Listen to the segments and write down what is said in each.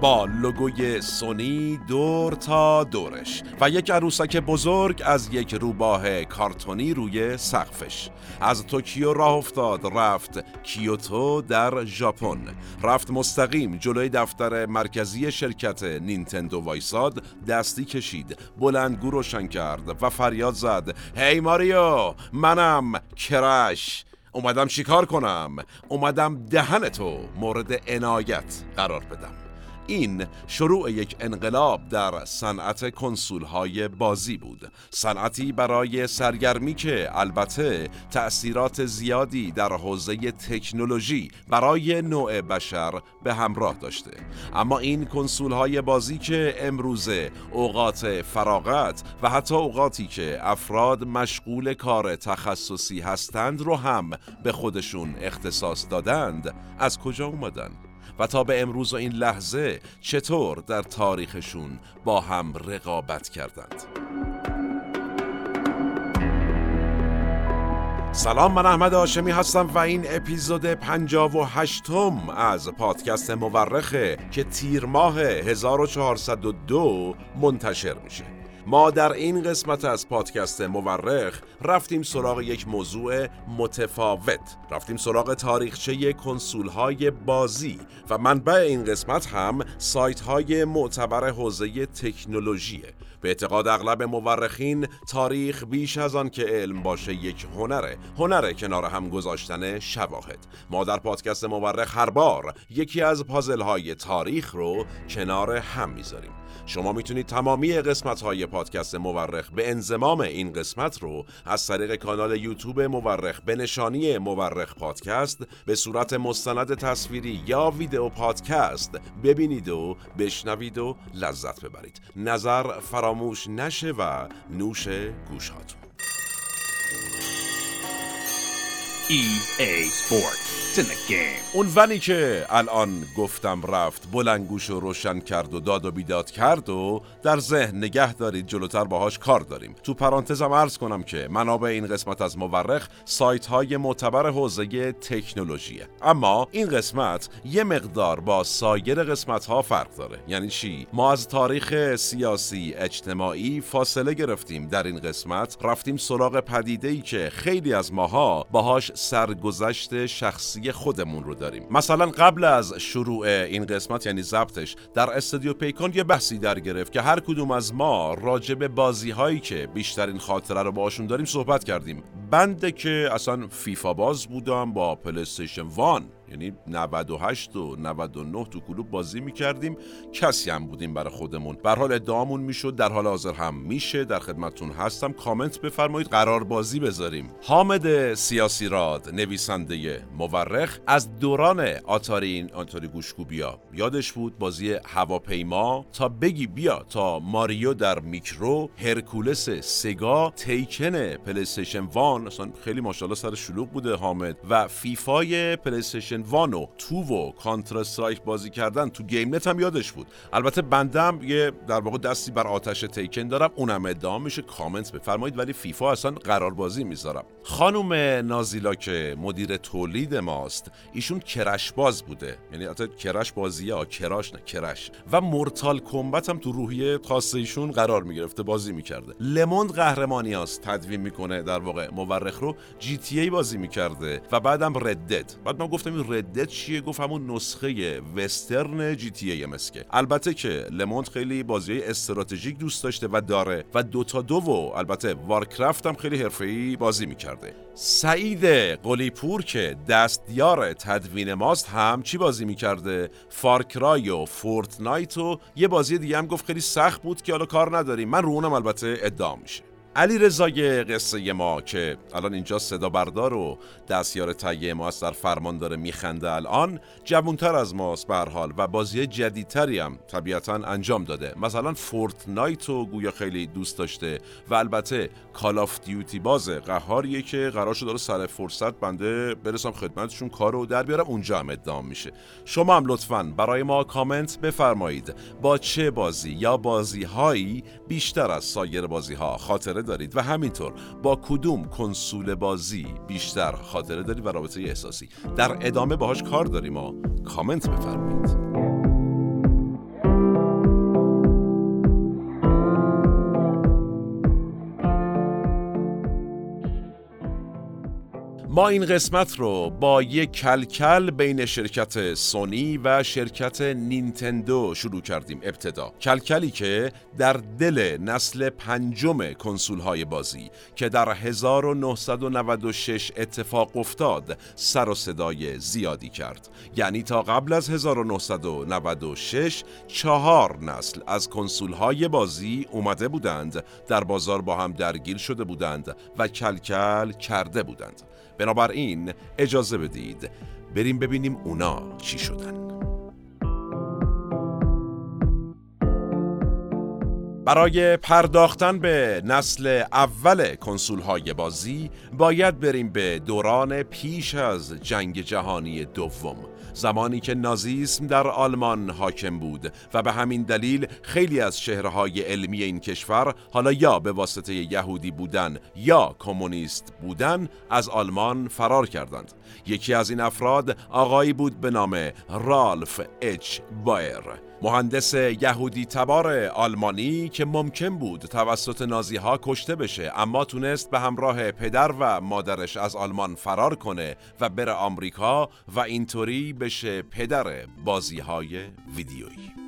با لوگوی سونی دور تا دورش و یک عروسک بزرگ از یک روباه کارتونی روی سقفش. از توکیو راه افتاد رفت کیوتو در ژاپن. رفت مستقیم جلوی دفتر مرکزی شرکت نینتندو وایساد دستی کشید بلندگو روشن کرد و فریاد زد. هی ماریو منم کرش. اومدم چیکار کنم؟ اومدم دهن تو مورد عنایت قرار بدم. این شروع یک انقلاب در صنعت کنسول های بازی بود صنعتی برای سرگرمی که البته تأثیرات زیادی در حوزه تکنولوژی برای نوع بشر به همراه داشته اما این کنسول های بازی که امروزه اوقات فراغت و حتی اوقاتی که افراد مشغول کار تخصصی هستند رو هم به خودشون اختصاص دادند از کجا اومدن؟ و تا به امروز و این لحظه چطور در تاریخشون با هم رقابت کردند. سلام من احمد آشمی هستم و این اپیزود پنجاب و هشتم از پادکست مورخه که تیر ماه 1402 منتشر میشه. ما در این قسمت از پادکست مورخ رفتیم سراغ یک موضوع متفاوت. رفتیم سراغ تاریخچه کنسول های بازی و منبع این قسمت هم سایت های معتبر حوزه تکنولوژیه به اعتقاد اغلب مورخین تاریخ بیش از آن که علم باشه یک هنره هنره کنار هم گذاشتن شواهد. ما در پادکست مورخ هر بار یکی از پازل های تاریخ رو کنار هم می‌ذاریم. شما می‌تونید تمامی قسمت های پادکست مورخ به انزمام این قسمت رو از طریق کانال یوتیوب مورخ به نشانی مورخ پادکست به صورت مستند تصویری یا ویدیو پادکست ببینید و بشنوید و لذت ببرید. نظر فراموش نشه و نوش گوش هاتون EA Sports اون ونی که الان گفتم رفت بلنگوش رو روشن کرد و داد و بیداد کرد و در ذهن نگه دارید جلوتر باهاش کار داریم. تو پرانتزم عرض کنم که منابع این قسمت از مورخ سایت های معتبر حوزه تکنولوژیه. اما این قسمت یه مقدار با سایر قسمت ها فرق داره. یعنی چی؟ ما از تاریخ سیاسی اجتماعی فاصله گرفتیم در این قسمت. رفتیم سراغ پدیده ای که خیلی از ماها باهاش سرگذشت شخصی خودمون رو داریم. مثلا قبل از شروع این قسمت یعنی ضبطش در استودیو پیکان یه بحثی در گرفت که هر کدوم از ما راجع به بازی هایی که بیشترین خاطره رو باشون داریم صحبت کردیم. بنده که اصلا فیفا باز بودم با پلیستیشن وان. یعنی 98 و 99 تو کلوب بازی می‌کردیم. کسی هم بودیم برای خودمون. بر حال ادعامون می‌شد در حال حاضر هم میشه. در خدمتتون هستم. کامنت بفرمایید قرار بازی بذاریم. حامد سیاسی راد نویسنده مورخ. از دوران آتاری این آتاری گوشکو بیا یادش بود بازی هواپیما؟ تا بگی بیا. تا ماریو در میکرو هرکولس سگا تیکن پلیستیشن وان. اصلا خیلی ماشاءالله سر شلوغ بوده حامد. و فیفای پلیستیشن وانو تو و کانتر استرایک بازی کردن تو گیم هم یادش بود. البته بندم یه در واقع دستی بر آتش تیکن دارم. اونم ادعا میشه. کامنت بفرمایید ولی فیفا اصلا قرار بازی می‌ذارم. خانم نازیلا که مدیر تولید ماست ایشون کرش باز بوده. یعنی حتی کرش بازیه ها کراش نه کرش. و مورتال کمبت هم تو روحیه خاصه ایشون قرار می‌گرفته بازی می‌کرده. لموند قهرمانی هاست تدوین می‌کنه در واقع مورخ رو. جی تی ای بازی می‌کرده و بعدم ردد بعد من گفتم ردت چیه؟ گفت همون نسخه وسترن جی تی ای مسکه. البته که لمونت خیلی بازی استراتژیک دوست داشته و داره و دوتا دو و البته وارکرافت هم خیلی حرفه‌ای بازی می‌کرده. سعید قلیپور که دستیار تدوین ماست هم چی بازی می‌کرده؟ فارکرای و فورتنایت و یه بازی دیگه هم گفت خیلی سخت بود که حالا کار نداریم. من رو اونم البته ادعا میشه. علی رضای قصه ما که الان اینجا صدا بردار و دستیار تهیه ما در فرمان داره میخنده الان جوانتر از ماست به هر حال و بازی جدیدتری هم طبیعتا انجام داده. مثلا Fortnite رو گویا خیلی دوست داشته و البته Call of Duty باز قهاریه که قرار شده سر فرصت بنده برسم خدمتشون کارو در بیارم اونجا هم ادام میشه. شما هم لطفا برای ما کامنت بفرمایید. با چه بازی یا بازی هایی بیشتر از سایر بازی ها خاطره دارید و همینطور با کدوم کنسول بازی بیشتر خاطره دارید و رابطه احساسی؟ در ادامه باهاش کار داریم ما کامنت بفرمایید. ما این قسمت رو با یک کلکل بین شرکت سونی و شرکت نینتندو شروع کردیم ابتدا. کلکلی که در دل نسل پنجم کنسول های بازی که در 1996 اتفاق افتاد سر و صدای زیادی کرد. یعنی تا قبل از 1996 چهار نسل از کنسول های بازی اومده بودند در بازار با هم درگیر شده بودند و کلکل کرده بودند. بنابراین اجازه بدید بریم ببینیم اونا چی شدن. برای پرداختن به نسل اول کنسول های بازی باید بریم به دوران پیش از جنگ جهانی دوم. زمانی که نازیسم در آلمان حاکم بود و به همین دلیل خیلی از شهرهای علمی این کشور حالا یا به واسطه یهودی بودن یا کمونیست بودن از آلمان فرار کردند. یکی از این افراد آقایی بود به نام رالف اچ بایر مهندس یهودی تبار آلمانی که ممکن بود توسط نازی ها کشته بشه اما تونست به همراه پدر و مادرش از آلمان فرار کنه و بره آمریکا و اینطوری بشه پدر بازی های ویدیویی.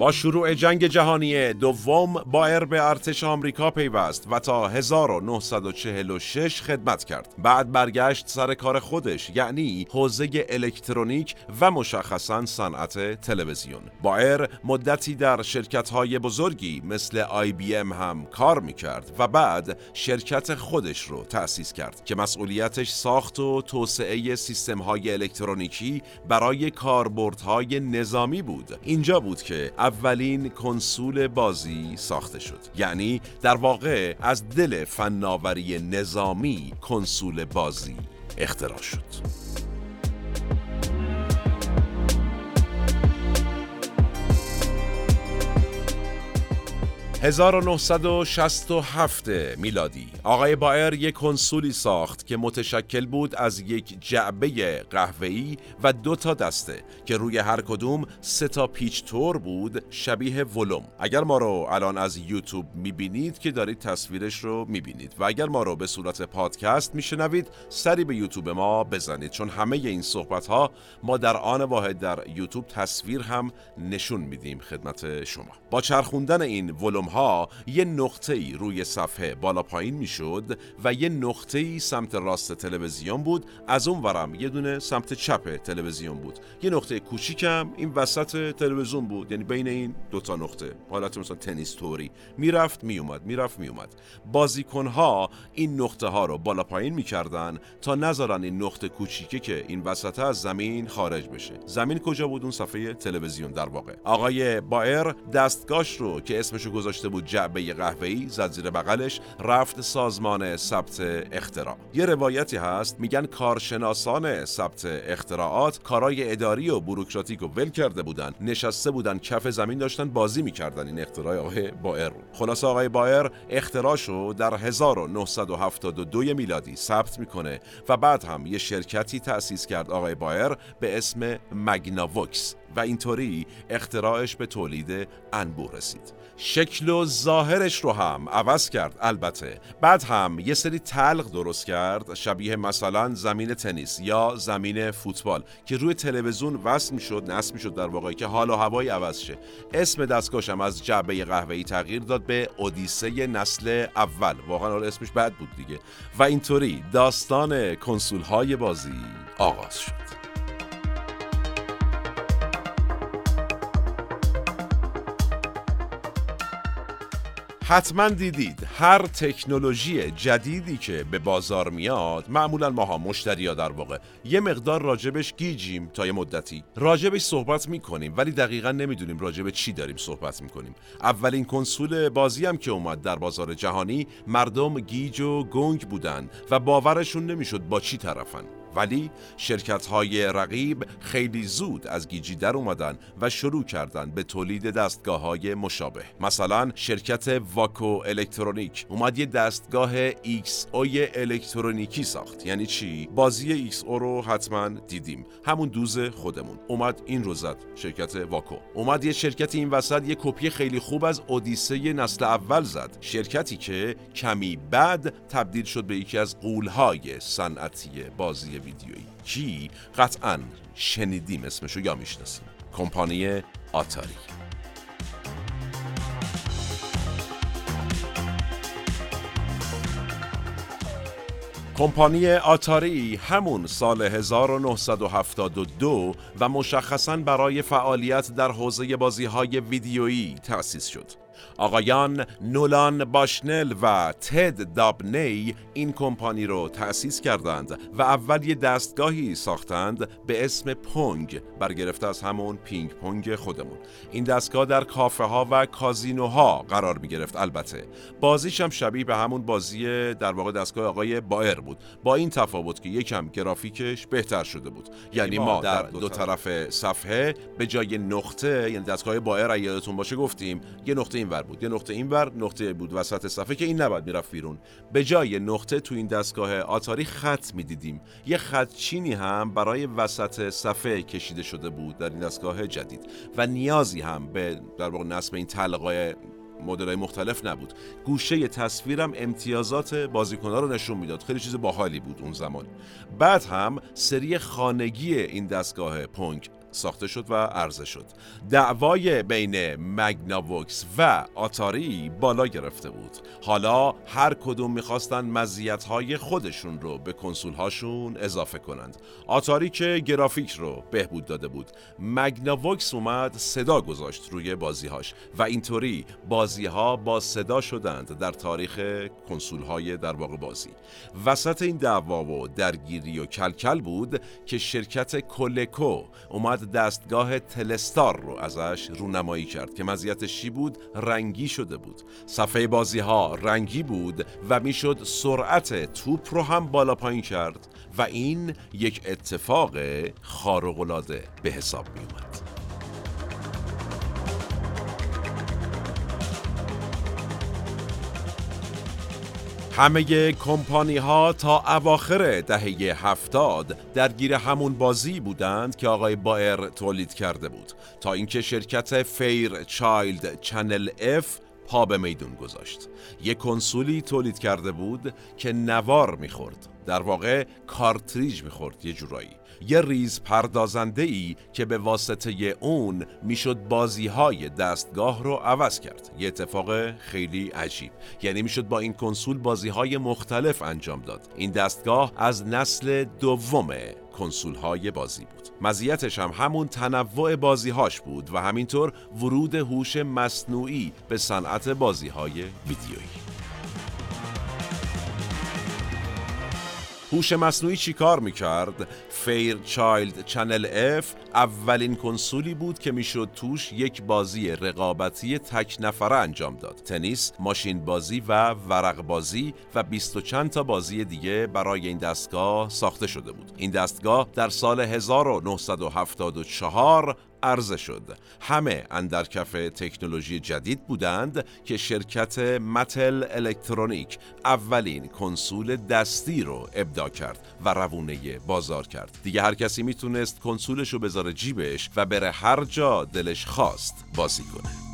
با شروع جنگ جهانی دوم بایر به ارتش آمریکا پیوست و تا 1946 خدمت کرد. بعد برگشت سر کار خودش یعنی حوزه الکترونیک و مشخصا صنعت تلویزیون. بایر مدتی در شرکت بزرگی مثل آی بی ام هم کار می‌کرد و بعد شرکت خودش رو تأسیس کرد که مسئولیتش ساخت و توسعه سیستم های الکترونیکی برای کاربردهای نظامی بود. اینجا بود که اولین کنسول بازی ساخته شد. یعنی در واقع از دل فناوری نظامی کنسول بازی اختراع شد. 1967 میلادی آقای بایر یک کنسولی ساخت که متشکل بود از یک جعبه قهوه‌ای و دو تا دسته که روی هر کدوم سه تا پیچ تور بود شبیه ولوم. اگر ما رو الان از یوتیوب می‌بینید که دارید تصویرش رو می‌بینید و اگر ما رو به صورت پادکست میشنوید سری به یوتیوب ما بزنید. چون همه این صحبت ها ما در آن واحد در یوتیوب تصویر هم نشون میدیم خدمت شما. با چرخوندن این ولوم ها یه نقطه ای روی صفحه بالا پایین می‌شد و یه نقطه ای سمت راست تلویزیون بود. از اون ورم یه دونه سمت چپ تلویزیون بود. یه نقطه کوچیکم این وسط تلویزیون بود. یعنی بین این دوتا نقطه. حالت مثلا تنیس توری می‌رفت میومد می‌رفت میومد بازیکن ها این نقطه ها رو بالا پایین می‌کردن تا نذارن این نقطه کوچیکه که این وسط از زمین خارج بشه. زمین کجا بود؟ اون صفحه تلویزیون در واقع. آقای بایر دستگاش رو که اسمشو گذاشت داشته بود جعبه قهوه‌ای زد زیر بغلش رفت سازمان ثبت اختراع. یه روایتی هست میگن کارشناسان ثبت اختراعات کارای اداری و بوروکراتیک و ول کرده بودن. نشسته بودن کف زمین داشتن بازی می‌کردن این اختراع آقای بایر خلاص آقای بایر اختراعشو در 1972 میلادی ثبت می‌کنه و بعد هم یه شرکتی تأسیس کرد آقای بایر به اسم مگناوکس و اینطوری اختراعش به تولید انبوه رسید. شکل و ظاهرش رو هم عوض کرد البته. بعد هم یه سری تلق درست کرد شبیه مثلا زمین تنیس یا زمین فوتبال که روی تلویزیون وصل می‌شد نصب می‌شد در واقع که حال و هوایی عوض شه. اسم دستگاهشم از جعبه قهوه‌ای تغییر داد به اودیسه نسل اول. واقعا اسمش بد بود دیگه. و اینطوری داستان کنسول های بازی آغاز شد. حتما دیدید هر تکنولوژی جدیدی که به بازار میاد معمولا ماها مشتریا در واقع. یه مقدار راجبش گیجیم تا یه مدتی. راجبش صحبت می‌کنیم ولی دقیقا نمی‌دونیم راجب چی داریم صحبت می‌کنیم. اولین کنسول بازی هم که اومد در بازار جهانی مردم گیج و گنگ بودن و باورشون نمی‌شد با چی طرفن. ولی شرکت های رقیب خیلی زود از گیجی در اومدن و شروع کردن به تولید دستگاه های مشابه. مثلا شرکت Waco Electronic اومد یه دستگاه XO ی الکترونیکی ساخت. یعنی چی؟ بازی XO رو حتما دیدیم. همون دوز خودمون. اومد این رو زد شرکت Waco. اومد یه شرکت این وسط یه کپی خیلی خوب از اودیسه نسل اول زد. شرکتی که کمی بعد تبدیل شد به یکی از غولهای صنعتی بازی ویدیویی. کی قطعا شنیدیم اسمشو یا می‌شناسیم. کمپانی آتاری. کمپانی آتاری همون سال 1972 و مشخصا برای فعالیت در حوزه بازی های ویدیویی تأسیس شد. آقایان نولان باشنل و تد دابنی این کمپانی رو تأسیس کردند و اول یه دستگاهی ساختند به اسم پونگ برگرفته از همون پینگ پونگ خودمون. این دستگاه در کافه ها و کازینوها قرار می گرفت البته. بازیش هم شبیه به همون بازی در واقع دستگاه آقای بایر بود. با این تفاوت که یکم گرافیکش بهتر شده بود. یعنی ما در دو طرف صفحه به جای نقطه یعنی دستگاه بایر یادتون باشه گفتیم یه نقطه این ور بود. یه نقطه این ور نقطه بود وسط صفحه که این نباید می‌رفت بیرون. به جای نقطه تو این دستگاه آتاری خط می‌دیدیم. یه خط چینی هم برای وسط صفحه کشیده شده بود در این دستگاه جدید و نیازی هم به در واقع نصب این تلقای مدلای مختلف نبود. گوشه تصویرم امتیازات بازیکنها رو نشون می‌داد. خیلی چیز باحالی بود اون زمان. بعد هم سری خانگی این دستگاه پونک ساخته شد و عرضه شد. دعوای بین مگناوکس و آتاری بالا گرفته بود. حالا هر کدوم می‌خواستن مزیت‌های خودشون رو به کنسول هاشون اضافه کنند. آتاری که گرافیک رو بهبود داده بود. مگناوکس اومد صدا گذاشت روی بازیهاش و اینطوری بازی ها با صدا شدند در تاریخ کنسول های در واقع بازی. وسط این دعوا و درگیری و کلکل بود که شرکت کولکو اومد دستگاه تلستار رو ازش رونمایی کرد که مزیتش چی بود؟ رنگی شده بود. صفحه بازی ها رنگی بود و می‌شد سرعت توپ رو هم بالا پایین کرد و این یک اتفاق خارق العاده به حساب می اومد همه کمپانی ها تا اواخر دهه هفتاد درگیر همون بازی بودند که آقای بایر تولید کرده بود. تا اینکه شرکت Fairchild Channel F پا به میدون گذاشت. یک کنسولی تولید کرده بود که نوار می‌خورد. در واقع کارتریج می‌خورد یه جورایی. یه ریز پردازنده ای که به واسطه اون می‌شد بازی های دستگاه رو عوض کرد. یه اتفاق خیلی عجیب. یعنی می‌شد با این کنسول بازی های مختلف انجام داد. این دستگاه از نسل دوم کنسول های بازی بود. مزیتش هم همون تنوع بازی هاش بود و همینطور ورود هوش مصنوعی به صنعت بازی های ویدیویی. هوش مصنوعی چیکار می‌کرد؟ Fairchild Channel F اولین کنسولی بود که می‌شد توش یک بازی رقابتی تک نفره انجام داد تنیس، ماشین بازی و ورق بازی و بیست و چند تا بازی دیگه برای این دستگاه ساخته شده بود این دستگاه در سال 1974 عرضه شد. همه اندر کف تکنولوژی جدید بودند که شرکت متل الکترونیک اولین کنسول دستی رو ابدا کرد و روونه بازار کرد. دیگه هر کسی می‌تونست کنسولش رو بذاره جیبش و بره هر جا دلش خواست بازی کنه.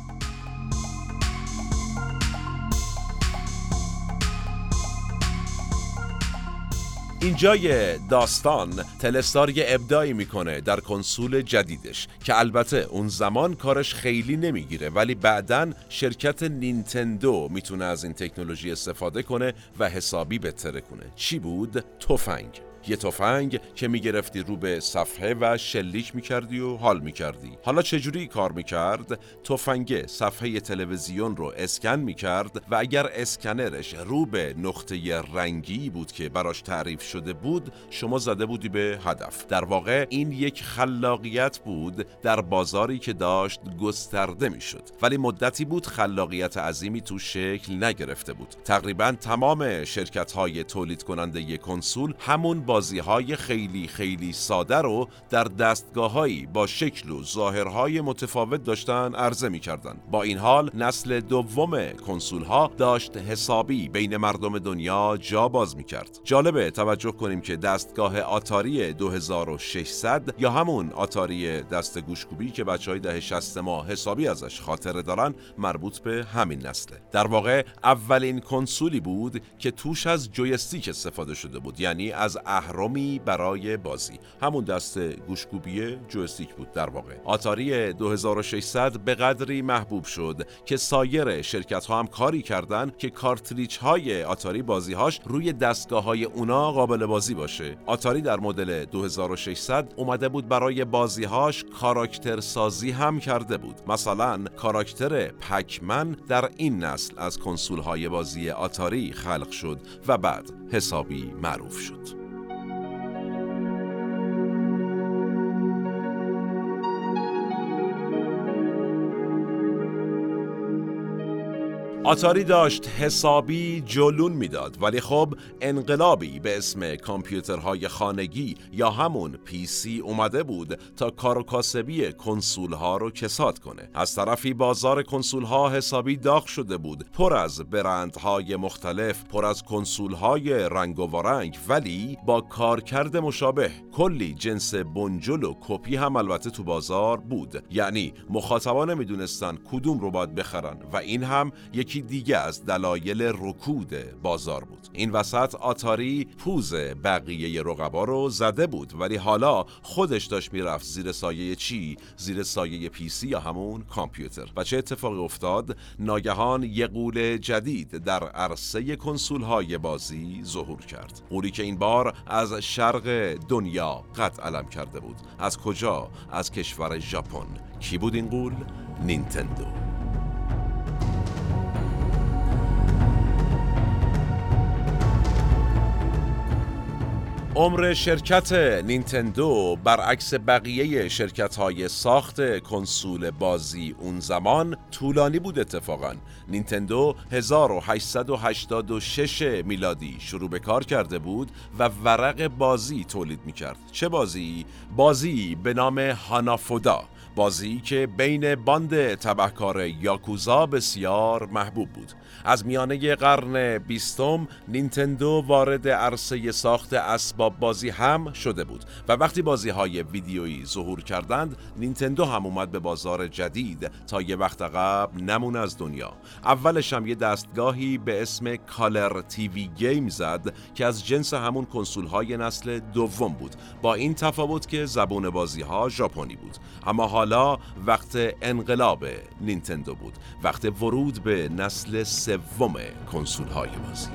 اینجای داستان تلستار یه ابداعی می‌کنه در کنسول جدیدش که البته اون زمان کارش خیلی نمی‌گیره ولی بعدا شرکت نینتندو می‌تونه از این تکنولوژی استفاده کنه و حسابی بهتره کنه چی بود؟ تفنگ یه تفنگ که می‌گرفتی رو به صفحه و شلیک می‌کردی و حال می‌کردی. حالا چجوری کار می‌کرد؟ تفنگ صفحه تلویزیون رو اسکن می‌کرد و اگر اسکنرش رو به نقطه رنگی بود که براش تعریف شده بود شما زده بودی به هدف. در واقع این یک خلاقیت بود در بازاری که داشت گسترده می‌شد. ولی مدتی بود خلاقیت عظیمی تو شکل نگرفته بود. تقریبا تمام شرکت های تولید کننده کنسول همون بازی های خیلی خیلی ساده رو در دستگاه هایی با شکل و ظاهرهای متفاوت داشتن عرضه می کردن. با این حال نسل دوم کنسول ها داشت حسابی بین مردم دنیا جا باز می کرد جالبه توجه کنیم که دستگاه آتاری 2600 یا همون آتاری دسته گوشکوبی که بچه های دهه 60 ما حسابی ازش خاطره دارن مربوط به همین نسله در واقع اولین کنسولی بود که توش از جویستیک استفاده شده بود. یعنی از اهرمی برای بازی. همون دسته گوشکوبی جویستیک بود در واقع. آتاری 2600 به قدری محبوب شد که سایر شرکت ها هم کاری کردن که کارتریج های آتاری بازی هاش روی دستگاه های اونا قابل بازی باشه. آتاری در مدل 2600 اومده بود برای بازی هاش کاراکتر سازی هم کرده بود. مثلا کاراکتر پکمن در این نسل از کنسول های بازی آتاری خلق شد و بعد حسابی معروف شد. آتاری داشت حسابی جلون می‌داد ولی خب انقلابی به اسم کامپیوترهای خانگی یا همون PC اومده بود تا کار و کاسبی کنسول ها رو کساد کنه. از طرفی بازار کنسول ها حسابی داغ شده بود پر از برندهای مختلف پر از کنسول های رنگ و وارنگ ولی با کارکرد مشابه کلی جنس بنجل و کپی هم البته تو بازار بود. یعنی مخاطبان نمی‌دونستن کدوم رو باید بخرن و این هم یکی دیگه از دلایل رکود بازار بود. این وسط آتاری پوز بقیه رقبا رو زده بود ولی حالا خودش داشت می‌رفت زیر سایه چی؟ زیر سایه پیسی یا همون کامپیوتر. و چه اتفاقی افتاد؟ ناگهان یه قول جدید در عرصه کنسول های بازی ظهور کرد. قولی که این بار از شرق دنیا قد علم کرده بود. از کجا؟ از کشور ژاپن. کی بود این قول؟ نینتندو. عمر شرکت نینتندو برعکس بقیه شرکت های ساخت کنسول بازی اون زمان طولانی بود اتفاقا. نینتندو 1886 میلادی شروع به کار کرده بود و ورق بازی تولید می کرد چه بازی؟ بازی به نام هانافودا. بازی که بین باند تبهکار یاکوزا بسیار محبوب بود. از میانه قرن بیستم نینتندو وارد عرصه ساخت اسباب بازی هم شده بود و وقتی بازی های ویدیویی ظهور کردند نینتندو هم اومد به بازار جدید تا یه وقت قبل نمون از دنیا. اولش هم یه دستگاهی به اسم Color TV Game زد که از جنس همون کنسول های نسل دوم بود. با این تفاوت که زبون بازی ها ژاپنی بود. اما حالا وقت انقلاب نینتندو بود. وقت ورود به نسل سوم کنسول های بازی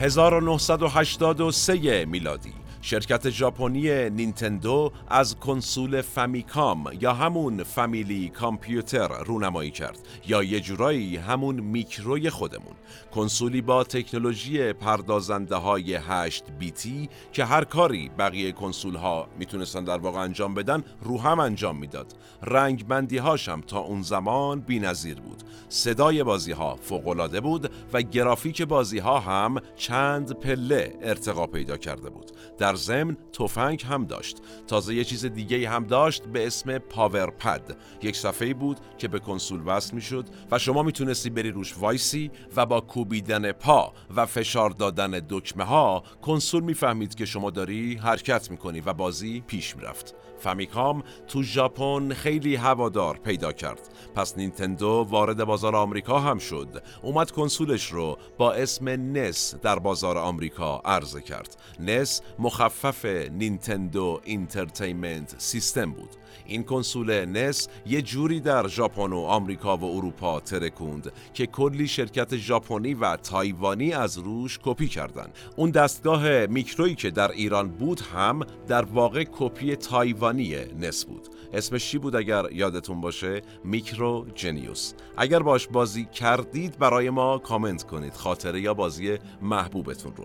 1983 میلادی. شرکت ژاپنی نینتندو از کنسول فامیکام یا همون فامیلی کامپیوتر رونمایی کرد یا یه جورایی همون میکروی خودمون. کنسولی با تکنولوژی پردازنده های 8 بیتی که هر کاری بقیه کنسول ها می‌تونستن در واقع انجام بدن رو هم انجام می‌داد. رنگ بندی هاشم تا اون زمان نظیر بود. صدای بازی ها فوق بود و گرافیک بازی ها هم چند پله ارتقا پیدا کرده بود. در ضمن تفنگ هم داشت. تازه یه چیز دیگه هم داشت به اسم Power Pad یک صفحه بود که به کنسول وصل می‌شد و شما می‌تونستی بری روش وایسی و با کوبیدن پا و فشار دادن دکمه ها کنسول می‌فهمید که شما داری حرکت می‌کنی و بازی پیش می‌رفت. Famicom تو ژاپن خیلی هوادار پیدا کرد. پس نینتندو وارد بازار آمریکا هم شد. اومد کنسولش رو با اسم NES در بازار آمریکا عرضه کرد. NES مخفف Nintendo Entertainment System بود. این کنسول NES یه جوری در ژاپن و آمریکا و اروپا ترکوند که کلی شرکت ژاپنی و تایوانی از روش کپی کردن. اون دستگاه میکرویی که در ایران بود هم در واقع کپی تایوانی NES بود. اسمش چی بود اگر یادتون باشه؟ Micro Genius. اگر باش بازی کردید برای ما کامنت کنید خاطره یا بازی محبوبتون رو.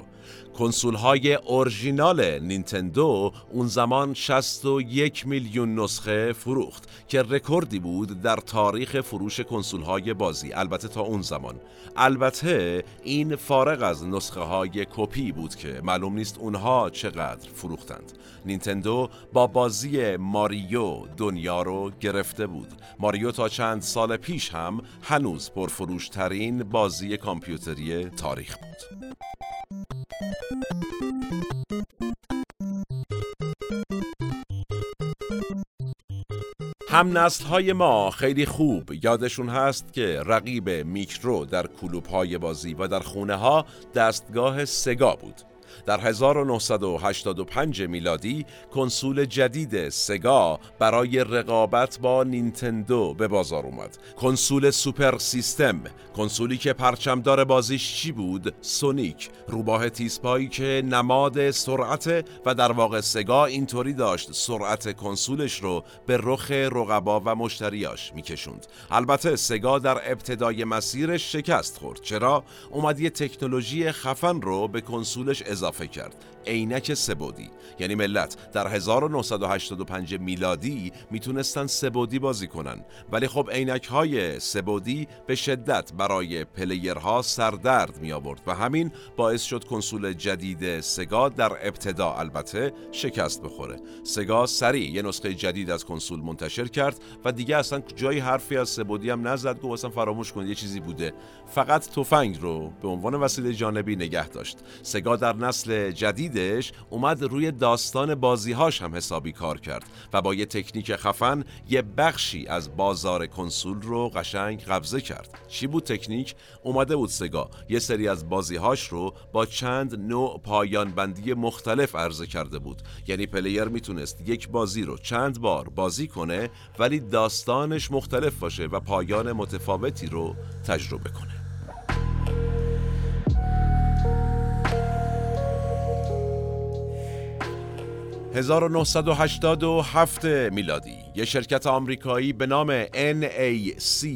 کنسول های اورژینال نینتندو اون زمان 61 میلیون نسخه فروخت که رکوردی بود در تاریخ فروش کنسول های بازی. البته تا اون زمان. البته این فارغ از نسخه های کپی بود که معلوم نیست اونها چقدر فروختند. نینتندو با بازی ماریو دنیا رو گرفته بود. ماریو تا چند سال پیش هم هنوز پرفروشترین بازی کامپیوتری تاریخ بود. هم نسل های ما خیلی خوب. یادشون هست که رقیب میکرو در کلوب های بازی و در خونه ها دستگاه سگا بود. در 1985 میلادی کنسول جدید سگا برای رقابت با نینتندو به بازار اومد. کنسول سوپر سیستم کنسولی که پرچمدار بازیش چی بود؟ سونیک. روباه تیزپایی که نماد سرعت و در واقع سگا اینطوری داشت سرعت کنسولش رو به رخ رقبا و مشتریاش میکشوند. البته سگا در ابتدای مسیرش شکست خورد. چرا؟ اومد یه تکنولوژی خفن رو به کنسولش اضافه کرد. عینک سبودی. یعنی ملت در 1985 میلادی می‌تونستن سبودی بازی کنن. ولی خب عینک های سبودی به شدت برای پلیرها سردرد می آورد و همین باعث شد کنسول جدید سگا در ابتدا البته شکست بخوره. سگا سریع یه نسخه جدید از کنسول منتشر کرد و دیگه اصلا جایی حرفی از سبودی هم نزد گفت اصلا فراموش کنید یه چیزی بوده. فقط تفنگ رو به عنوان وسیله جانبی نگه داشت. سگا در نسل جدیدش اومد روی داستان بازیهاش هم حسابی کار کرد و با یه تکنیک خفن یه بخشی از بازار کنسول رو قشنگ قبضه کرد. چی بود تکنیک؟ اومده بود سگا یه سری از بازیهاش رو با چند نوع پایان بندی مختلف عرضه کرده بود. یعنی پلیر می‌تونست یک بازی رو چند بار بازی کنه ولی داستانش مختلف باشه و پایان متفاوتی رو تجربه کنه. 1987 میلادی. یه شرکت آمریکایی به نام NAC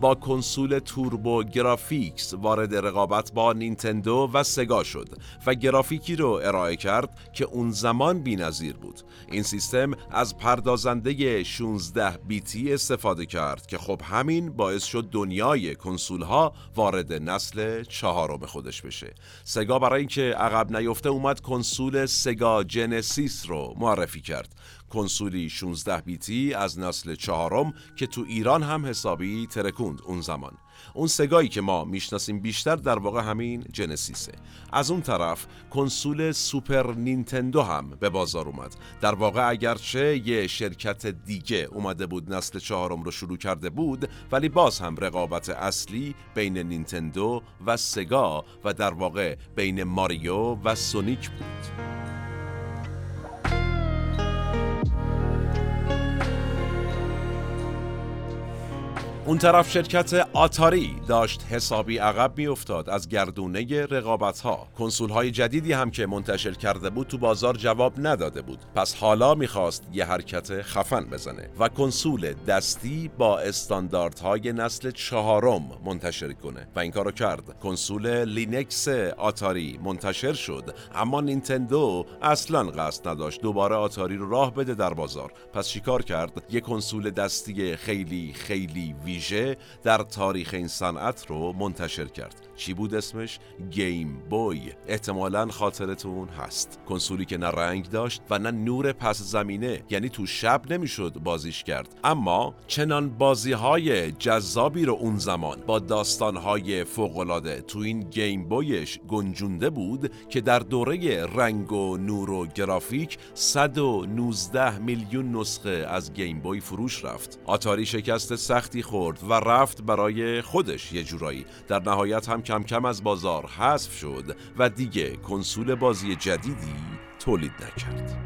با کنسول توربو گرافیکس وارد رقابت با نینتندو و سگا شد و گرافیکی رو ارائه کرد که اون زمان بی‌نظیر بود. این سیستم از پردازنده 16 بیتی استفاده کرد که خب همین باعث شد دنیای کنسول ها وارد نسل چهارم خودش بشه. سگا برای اینکه عقب نیفته اومد کنسول سگا جنسیس رو معرفی کرد کنسولی 16 بیتی از نسل چهارم که تو ایران هم حسابی ترکوند اون زمان. اون سگایی که ما می‌شناسیم بیشتر در واقع همین جنسیسه. از اون طرف کنسول سوپر نینتندو هم به بازار اومد. در واقع اگرچه یه شرکت دیگه اومده بود نسل چهارم رو شروع کرده بود ولی باز هم رقابت اصلی بین نینتندو و سگا و در واقع بین ماریو و سونیک بود. اون طرف شرکت آتاری داشت حسابی عقب میافتاد از گردونه رقابت ها کنسول های جدیدی هم که منتشر کرده بود تو بازار جواب نداده بود. پس حالا می‌خواست یه حرکت خفن بزنه و کنسول دستی با استانداردهای نسل چهارم منتشر کنه. و این کارو کرد. کنسول لینکس آتاری منتشر شد اما نینتندو اصلا قصد نداشت دوباره آتاری رو راه بده در بازار. پس چیکار کرد؟ یه کنسول دستی خیلی خیلی ویژه در تاریخ این صنعت رو منتشر کرد. چی بود اسمش؟ گیم بوی احتمالا خاطرتون هست. کنسولی که نه رنگ داشت و نه نور پس زمینه یعنی تو شب نمی‌شد بازیش کرد. اما چنان بازی های جذابی رو اون زمان با داستان های فوق تو این گیم بویش گنجونده بود که در دوره رنگ و نور و گرافیک 119 میلیون نسخه از گیم بوی فروش رفت. آتاری شکست سختی خورد. و رفت برای خودش یه جورایی در نهایت هم کم کم از بازار حذف شد و دیگه کنسول بازی جدیدی تولید نکرد.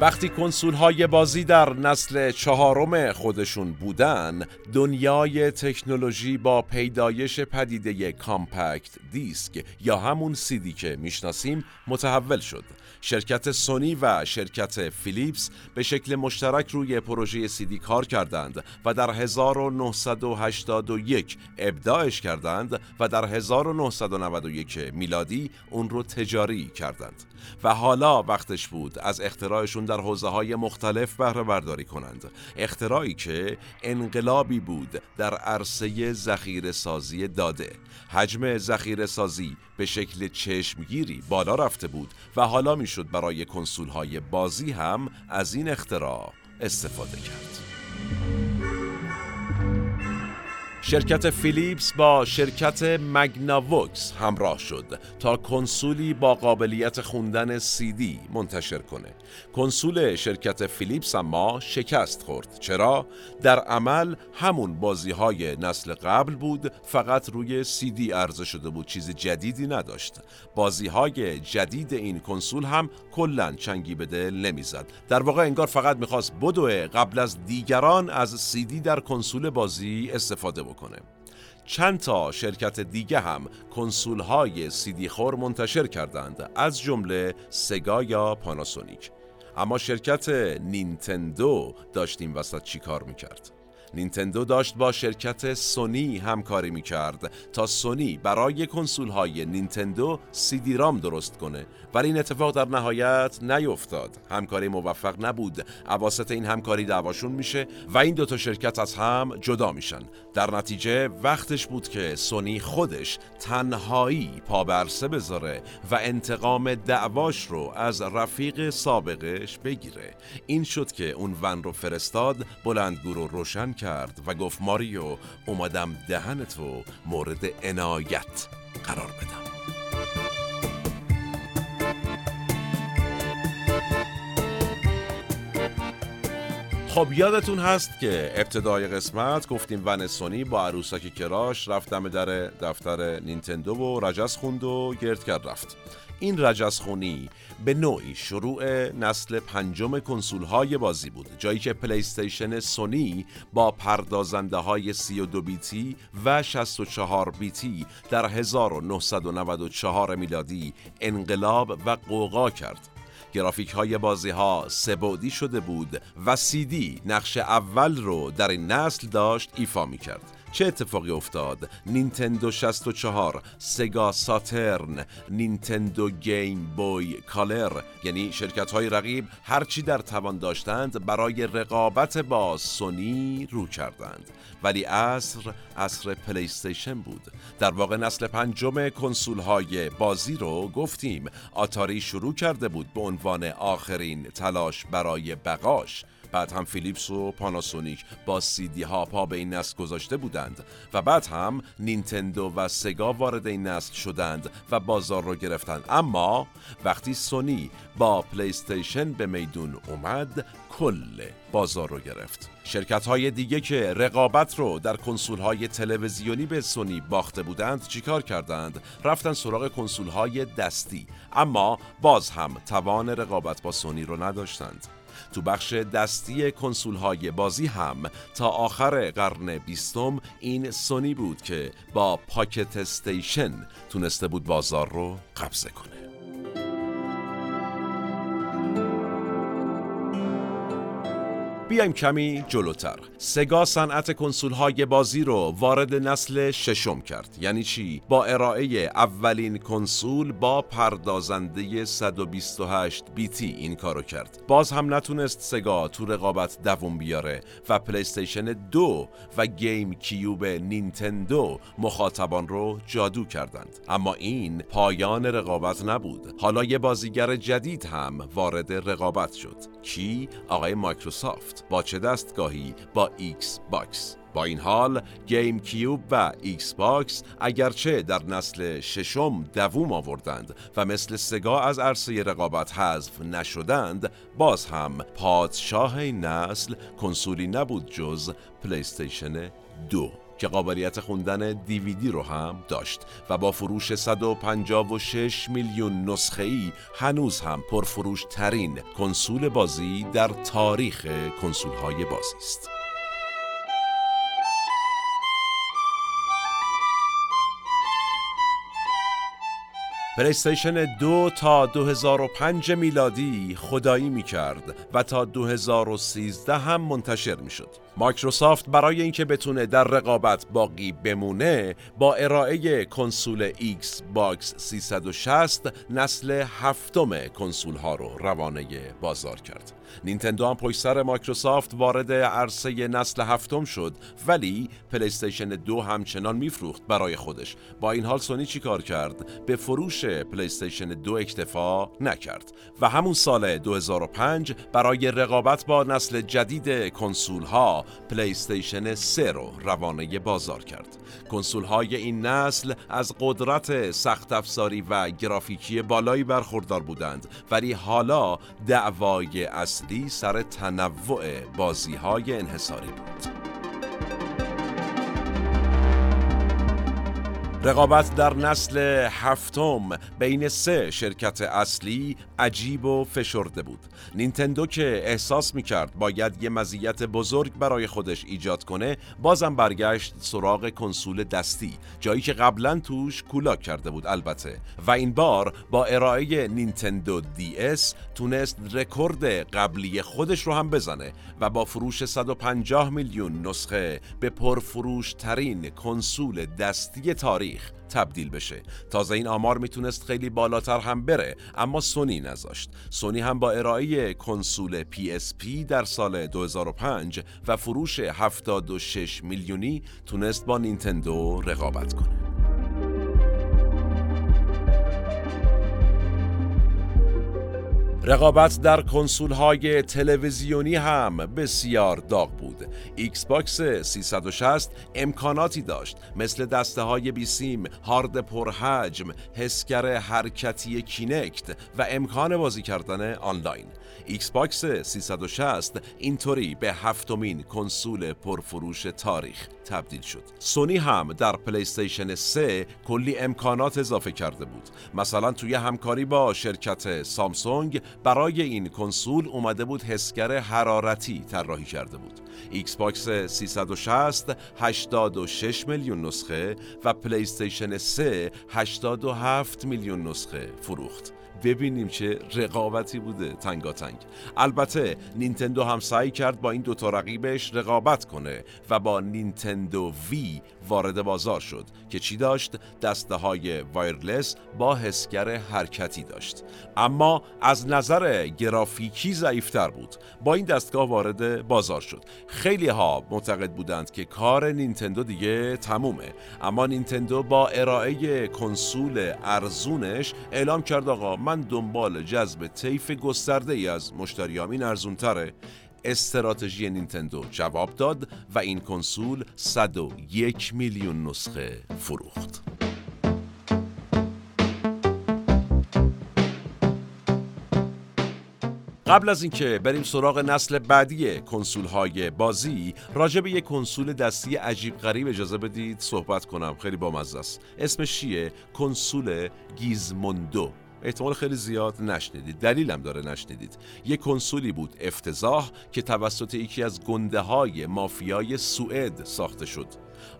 وقتی کنسول های بازی در نسل چهارم خودشون بودن دنیای تکنولوژی با پیدایش پدیده کامپکت دیسک یا همون سیدی که می‌شناسیم متحول شد. شرکت سونی و شرکت فیلیپس به شکل مشترک روی پروژه سیدی کار کردند و در 1981 ابداعش کردند و در 1991 میلادی اون رو تجاری کردند. و حالا وقتش بود از اختراعشون در حوزه های مختلف بهره برداری کنند. اختراعی که انقلابی بود در عرصه ذخیره سازی داده. حجم ذخیره سازی به شکل چشمگیری بالا رفته بود و حالا می‌شد برای کنسول های بازی هم از این اختراع استفاده کرد شرکت فیلیپس با شرکت مگناوکس همراه شد تا کنسولی با قابلیت خوندن دی منتشر کنه. کنسول شرکت فیلیپس اما شکست خورد. چرا؟ در عمل همون بازی های نسل قبل بود فقط روی دی عرضه شده بود چیز جدیدی نداشت. بازی های جدید این کنسول هم کلا چنگی به دل نمی‌زد. در واقع انگار فقط می‌خواست بدوه قبل از دیگران از دی در کنسول بازی استفاده بکنه چند تا شرکت دیگه هم کنسول های سیدی خور منتشر کردند از جمله سگا یا پاناسونیک اما شرکت نینتندو داشتیم وسط چی کار می‌کرد؟ نینتندو داشت با شرکت سونی همکاری می کرد تا سونی برای کنسول های نینتندو سیدی رام درست کنه. ولی این اتفاق در نهایت نیفتاد. همکاری موفق نبود. عواست این همکاری دعواشون میشه و این دوتا شرکت از هم جدا میشن. در نتیجه وقتش بود که سونی خودش تنهایی پا برسه بذاره و انتقام دعواش رو از رفیق سابقش بگیره. این شد که اون ون رو فرستاد بلندگو رو روشن کرد و گفت ماریو اومدم دهن تو مورد عنایت قرار بدم. خب یادتون هست که ابتدای قسمت گفتیم ون سونی با عروسک کراش رفت در دفتر نینتندو و رجس خوند و گرد کرد رفت. این رجزخونی به نوعی شروع نسل پنجم کنسول های بازی بود جایی که پلیستیشن سونی با پردازنده های 32 بیتی و 64 بیتی در 1994 میلادی انقلاب و قوقا کرد. گرافیک های بازی ها سه‌بعدی شده بود و سیدی نقش اول رو در این نسل داشت ایفا می کرد چه اتفاقی افتاد؟ نینتندو 64 سگا ساترن نینتندو گیم بوی کالر یعنی شرکت های رقیب هرچی در توان داشتند برای رقابت با سونی رو کردند. ولی عصر عصر پلیستیشن بود. در واقع نسل پنجم کنسول های بازی رو گفتیم. آتاری شروع کرده بود به عنوان آخرین تلاش برای بقاش. بعد هم فیلیپس و پاناسونیک با سیدی ها پا به این نسل گذاشته بودند و بعد هم نینتندو و سگا وارد این نسل شدند و بازار رو گرفتند. اما وقتی سونی با پلیستیشن به میدون اومد کل بازار رو گرفت. شرکت های دیگه که رقابت رو در کنسول های تلویزیونی به سونی باخته بودند چیکار کردند؟ رفتن سراغ کنسول های دستی. اما باز هم توان رقابت با سونی رو نداشتند. تو بخش دستی کنسول های بازی هم تا آخر قرن بیستم این سونی بود که با پاکت استیشن تونسته بود بازار رو قبضه کنه. بیایم کمی جلوتر. سگا صنعت کنسول های بازی رو وارد نسل ششم کرد. یعنی چی؟ با ارائه اولین کنسول با پردازنده 128 بیتی این کارو کرد. باز هم نتونست سگا تو رقابت دووم بیاره و پلیستیشن دو و گیم کیوب نینتندو مخاطبان رو جادو کردند. اما این پایان رقابت نبود. حالا یه بازیگر جدید هم وارد رقابت شد. کی؟ آقای مایکروسافت. با چه دستگاهی؟ با ایکس باکس با این حال گیم کیوب و ایکس باکس اگرچه در نسل ششم دووم آوردند و مثل سگا از عرصه رقابت حذف نشدند باز هم پادشاه این نسل کنسولی نبود جز پلیستیشن دو. که قابلیت خوندن دیویدی رو هم داشت و با فروش 156 میلیون نسخه ای هنوز هم پرفروش ترین کنسول بازی در تاریخ کنسول های بازی است. پلیستیشن دو تا 2005 میلادی خدایی می کرد و تا 2013 هم منتشر می شد. مایکروسافت برای اینکه بتونه در رقابت باقی بمونه با ارائه کنسول ایکس باکس 360 نسل هفتم کنسول ها رو روانه بازار کرد. نینتندو هم پشت سر مایکروسافت وارد عرصه نسل هفتم شد ولی پلیستیشن دو همچنان میفروخت برای خودش. با این حال سونی چی کار کرد؟ به فروش پلیستیشن دو اکتفا نکرد. و همون سال 2005 برای رقابت با نسل جدید کنسول ها پلیستیشن 3 رو روانه بازار کرد. کنسول های این نسل از قدرت سخت افزاری و گرافیکی بالایی برخوردار بودند ولی حالا دعوای اصلی سر تنوع بازی های انحصاری بود. رقابت در نسل هفتم بین سه شرکت اصلی عجیب و فشرده بود. نینتندو که احساس می‌کرد باید یه مزیت بزرگ برای خودش ایجاد کنه بازم برگشت سراغ کنسول دستی جایی که قبلا توش کولاک کرده بود البته. و این بار با ارائه نینتندو دی اس تونست رکورد قبلی خودش رو هم بزنه و با فروش 150 میلیون نسخه به پرفروش ترین کنسول دستی تاریخ تبدیل بشه. تازه این آمار می‌تونست خیلی بالاتر هم بره اما سونی نذاشت. سونی هم با ارائه کنسول PSP در سال 2005 و فروش 76 میلیونی تونست با نینتندو رقابت کنه. رقابت در کنسول های تلویزیونی هم بسیار داغ بود. ایکس باکس 360 امکاناتی داشت. مثل دسته های بیسیم، هارد پرحجم، حسگر حرکتی کینکت و امکان بازی کردن آنلاین. ایکس باکس 360 اینطوری به هفتمین کنسول پرفروش تاریخ تبدیل شد. سونی هم در پلیستیشن 3 کلی امکانات اضافه کرده بود. مثلا توی همکاری با شرکت سامسونگ برای این کنسول اومده بود حسگر حرارتی طراحی کرده بود. ایکس باکس 360 86 میلیون نسخه و پلیستیشن 3 87 میلیون نسخه فروخت. ببینیم چه رقابتی بوده تنگاتنگ. البته نینتندو هم سعی کرد با این دوتا رقیبش رقابت کنه و با نینتندو وی وارد بازار شد که چی داشت؟ دسته های وایرلس با حسگر حرکتی داشت. اما از نظر گرافیکی ضعیفتر بود. با این دستگاه وارد بازار شد. خیلی ها معتقد بودند که کار نینتندو دیگه تمومه. اما نینتندو با ارائه کنسول ارزونش اعلام کرد آقا من دنبال جذب طیف گسترده ای از مشتریام. این ارزون تره استراتژی نینتندو جواب داد و این کنسول 101 میلیون نسخه فروخت. قبل از اینکه بریم سراغ نسل بعدی کنسول های بازی راجع به یک کنسول دستی عجیب غریب اجازه بدید صحبت کنم. خیلی بامزه است. اسمش چیه؟ کنسول گیزموندو. احتمال خیلی زیاد نشنیدید. دلیلم داره نشنیدید. یک کنسولی بود افتضاح که توسط یکی از گنده های مافیای سوئد ساخته شد.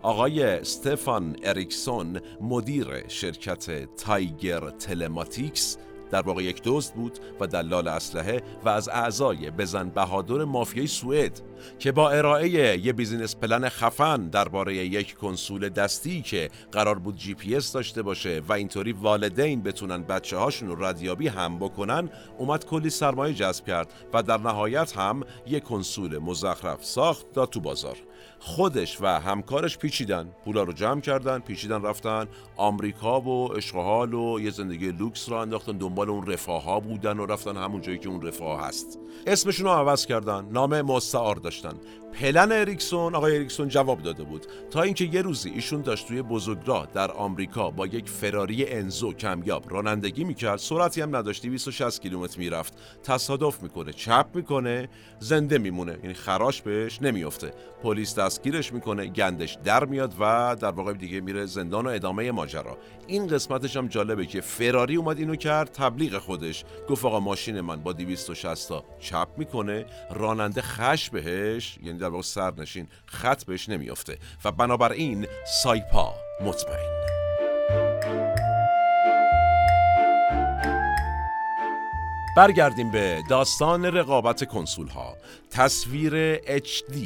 آقای استفان اریکسون مدیر شرکت تایگر تلماتیکس در واقع یک دزد بود و دلال اسلحه و از اعضای بزن بهادر مافیای سوئد که با ارائه یه business plan خفن درباره یک کنسول دستی که قرار بود جی پی اس داشته باشه و اینطوری والدین بتونن بچه هاشون رو ردیابی هم بکنن اومد کلی سرمایه جذب کرد و در نهایت هم یک کنسول مزخرف ساخت داد تو بازار. خودش و همکارش پیچیدن. پولا رو جمع کردن پیچیدن رفتن. آمریکا و عشق و حال و یه زندگی لوکس را انداختن. دنبال اون رفاه ها بودن و رفتن همون جایی که اون رفاه هست. اسمشون رو عوض کردن. نام مستعار داشتن. پلن اریکسون آقای اریکسون جواب داده بود. تا اینکه یه روزی ایشون داشت توی بزرگراه در آمریکا با یک فراری انزو کمیاب رانندگی می‌کرد. سرعتی هم نداشت. 260 کیلومتر می‌رفت. تصادف می‌کنه چپ می‌کنه زنده میمونه. یعنی خراش بهش نمیفته پلیس دستگیرش می‌کنه گندش در میاد و در واقع دیگه میره زندان و ادامه ماجرا. این قسمتش هم جالبه که فراری اومد اینو کرد تبلیغ خودش. گفت آقا ماشین من با 260 تا چپ می‌کنه راننده خش بهش یعنی در واقع سرنشین خط بهش نمیافته. و بنابراین سایپا مطمئن. برگردیم به داستان رقابت کنسول ها تصویر HD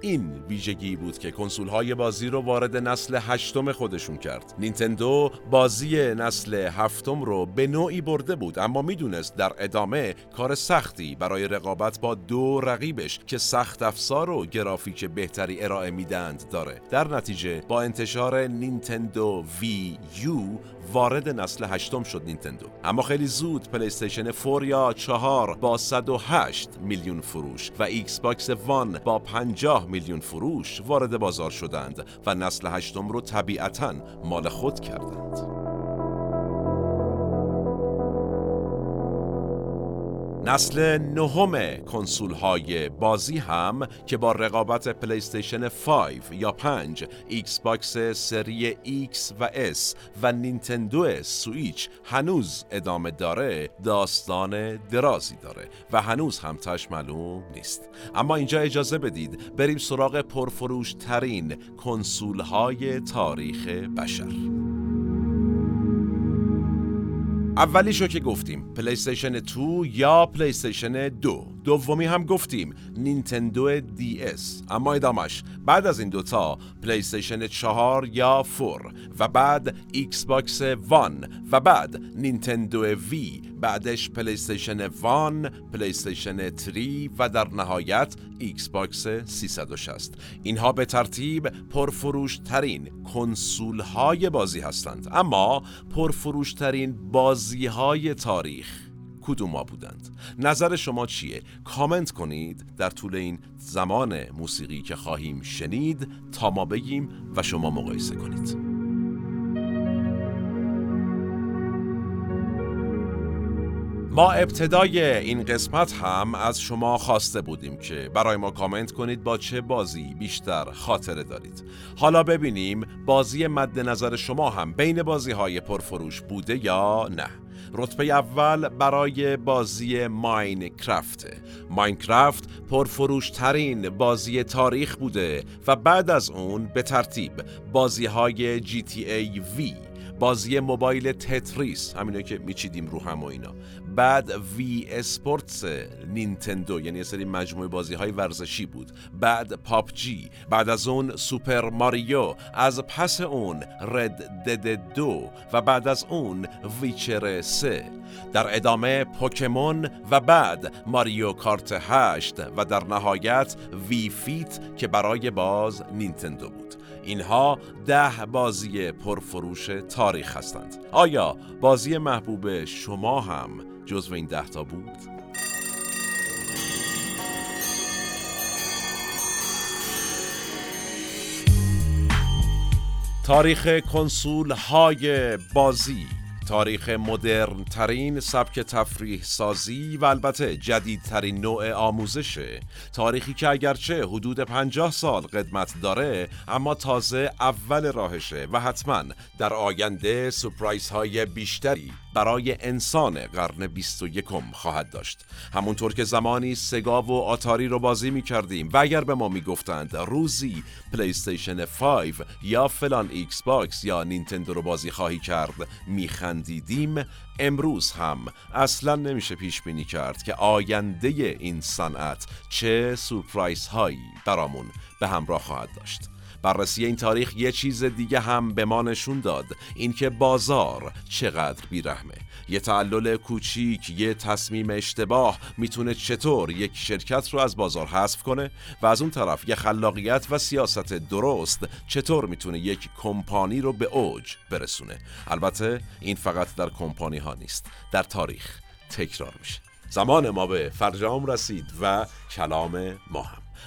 این ویژگی بود که کنسول های بازی رو وارد نسل هشتم خودشون کرد. نینتندو بازی نسل هفتم رو به نوعی برده بود اما می‌دونست در ادامه کار سختی برای رقابت با دو رقیبش که سخت افزار و گرافیک بهتری ارائه میدند داره. در نتیجه با انتشار نینتندو Wii U وارد نسل هشتم شد نینتندو. اما خیلی زود پلی استیشن 4 یا 4 با 108 میلیون فروش و ایکس باکس One با 50 میلیون فروش وارد بازار شدند و نسل هشتم رو طبیعتا مال خود کردند. نسل نهم کنسول های بازی هم که با رقابت پلی استیشن 5 یا 5 ایکس باکس سری X و S و نینتندو سویچ هنوز ادامه داره داستان درازی داره و هنوز هم تهش معلوم نیست. اما اینجا اجازه بدید بریم سراغ پرفروش ترین کنسول های تاریخ بشر. اولیشو که گفتیم پلی استیشن 2 یا پلی استیشن 2 دومی هم گفتیم نینتندو DS. اما ادامش بعد از این دوتا پلی استیشن 4 یا 4 و بعد ایکس باکس One. و بعد نینتندو Wii. بعدش پلی استیشن One پلی استیشن 3 و در نهایت ایکس باکس 360 اینها به ترتیب پرفروش ترین کنسول های بازی هستند. اما پرفروش ترین بازی های تاریخ کدوم ها بودند؟ نظر شما چیه؟ کامنت کنید. در طول این زمان موسیقی که خواهیم شنید تا ما بگیم و شما مقایسه کنید. ما ابتدای این قسمت هم از شما خواسته بودیم که برای ما کامنت کنید با چه بازی بیشتر خاطره دارید. حالا ببینیم بازی مد نظر شما هم بین بازی های پرفروش بوده یا نه. رتبه اول برای بازی ماینکرافت ماینکرافت پرفروش ترین بازی تاریخ بوده و بعد از اون به ترتیب بازی های GTA V بازی موبایل تتریس همینایی که میچیدیم رو هم و اینا. بعد وی اسپورتس نینتندو یعنی سری مجموعه بازی های ورزشی بود. بعد PUBG بعد از اون سوپر ماریو از پس اون Red Dead دو و بعد از اون Witcher سه. در ادامه پوکمون و بعد ماریو کارت 8 و در نهایت Wii Fit که برای باز نینتندو بود. اینها ده بازی پرفروش تاریخ هستند. آیا بازی محبوب شما هم جزو این ده تا بود؟ تاریخ کنسول های بازی تاریخ مدرن ترین سبک تفریح سازی و البته جدیدترین نوع آموزشه تاریخی که اگرچه حدود 50 سال قدمت داره اما تازه اول راهشه و حتما در آینده سپرایز های بیشتری برای انسان قرن 21 خواهد داشت. همونطور که زمانی سگا و آتاری رو بازی می کردیم و اگر به ما می گفتند روزی پلی استیشن 5 یا فلان ایکس باکس یا نینتندو رو بازی خواهی کرد میخندیدیم. امروز هم اصلا نمیشه پیش بینی کرد که آینده این صنعت چه سورپرایز هایی برامون به همراه خواهد داشت. بررسی این تاریخ یه چیز دیگه هم به ما نشون داد. اینکه بازار چقدر بیرحمه. یه تعلل کوچیک یه تصمیم اشتباه می‌تونه چطور یک شرکت رو از بازار حذف کنه؟ و از اون طرف یه خلاقیت و سیاست درست چطور می‌تونه یک کمپانی رو به اوج برسونه؟ البته این فقط در کمپانی ها نیست در تاریخ تکرار میشه. زمان ما به فرجام رسید و کلام ما هم.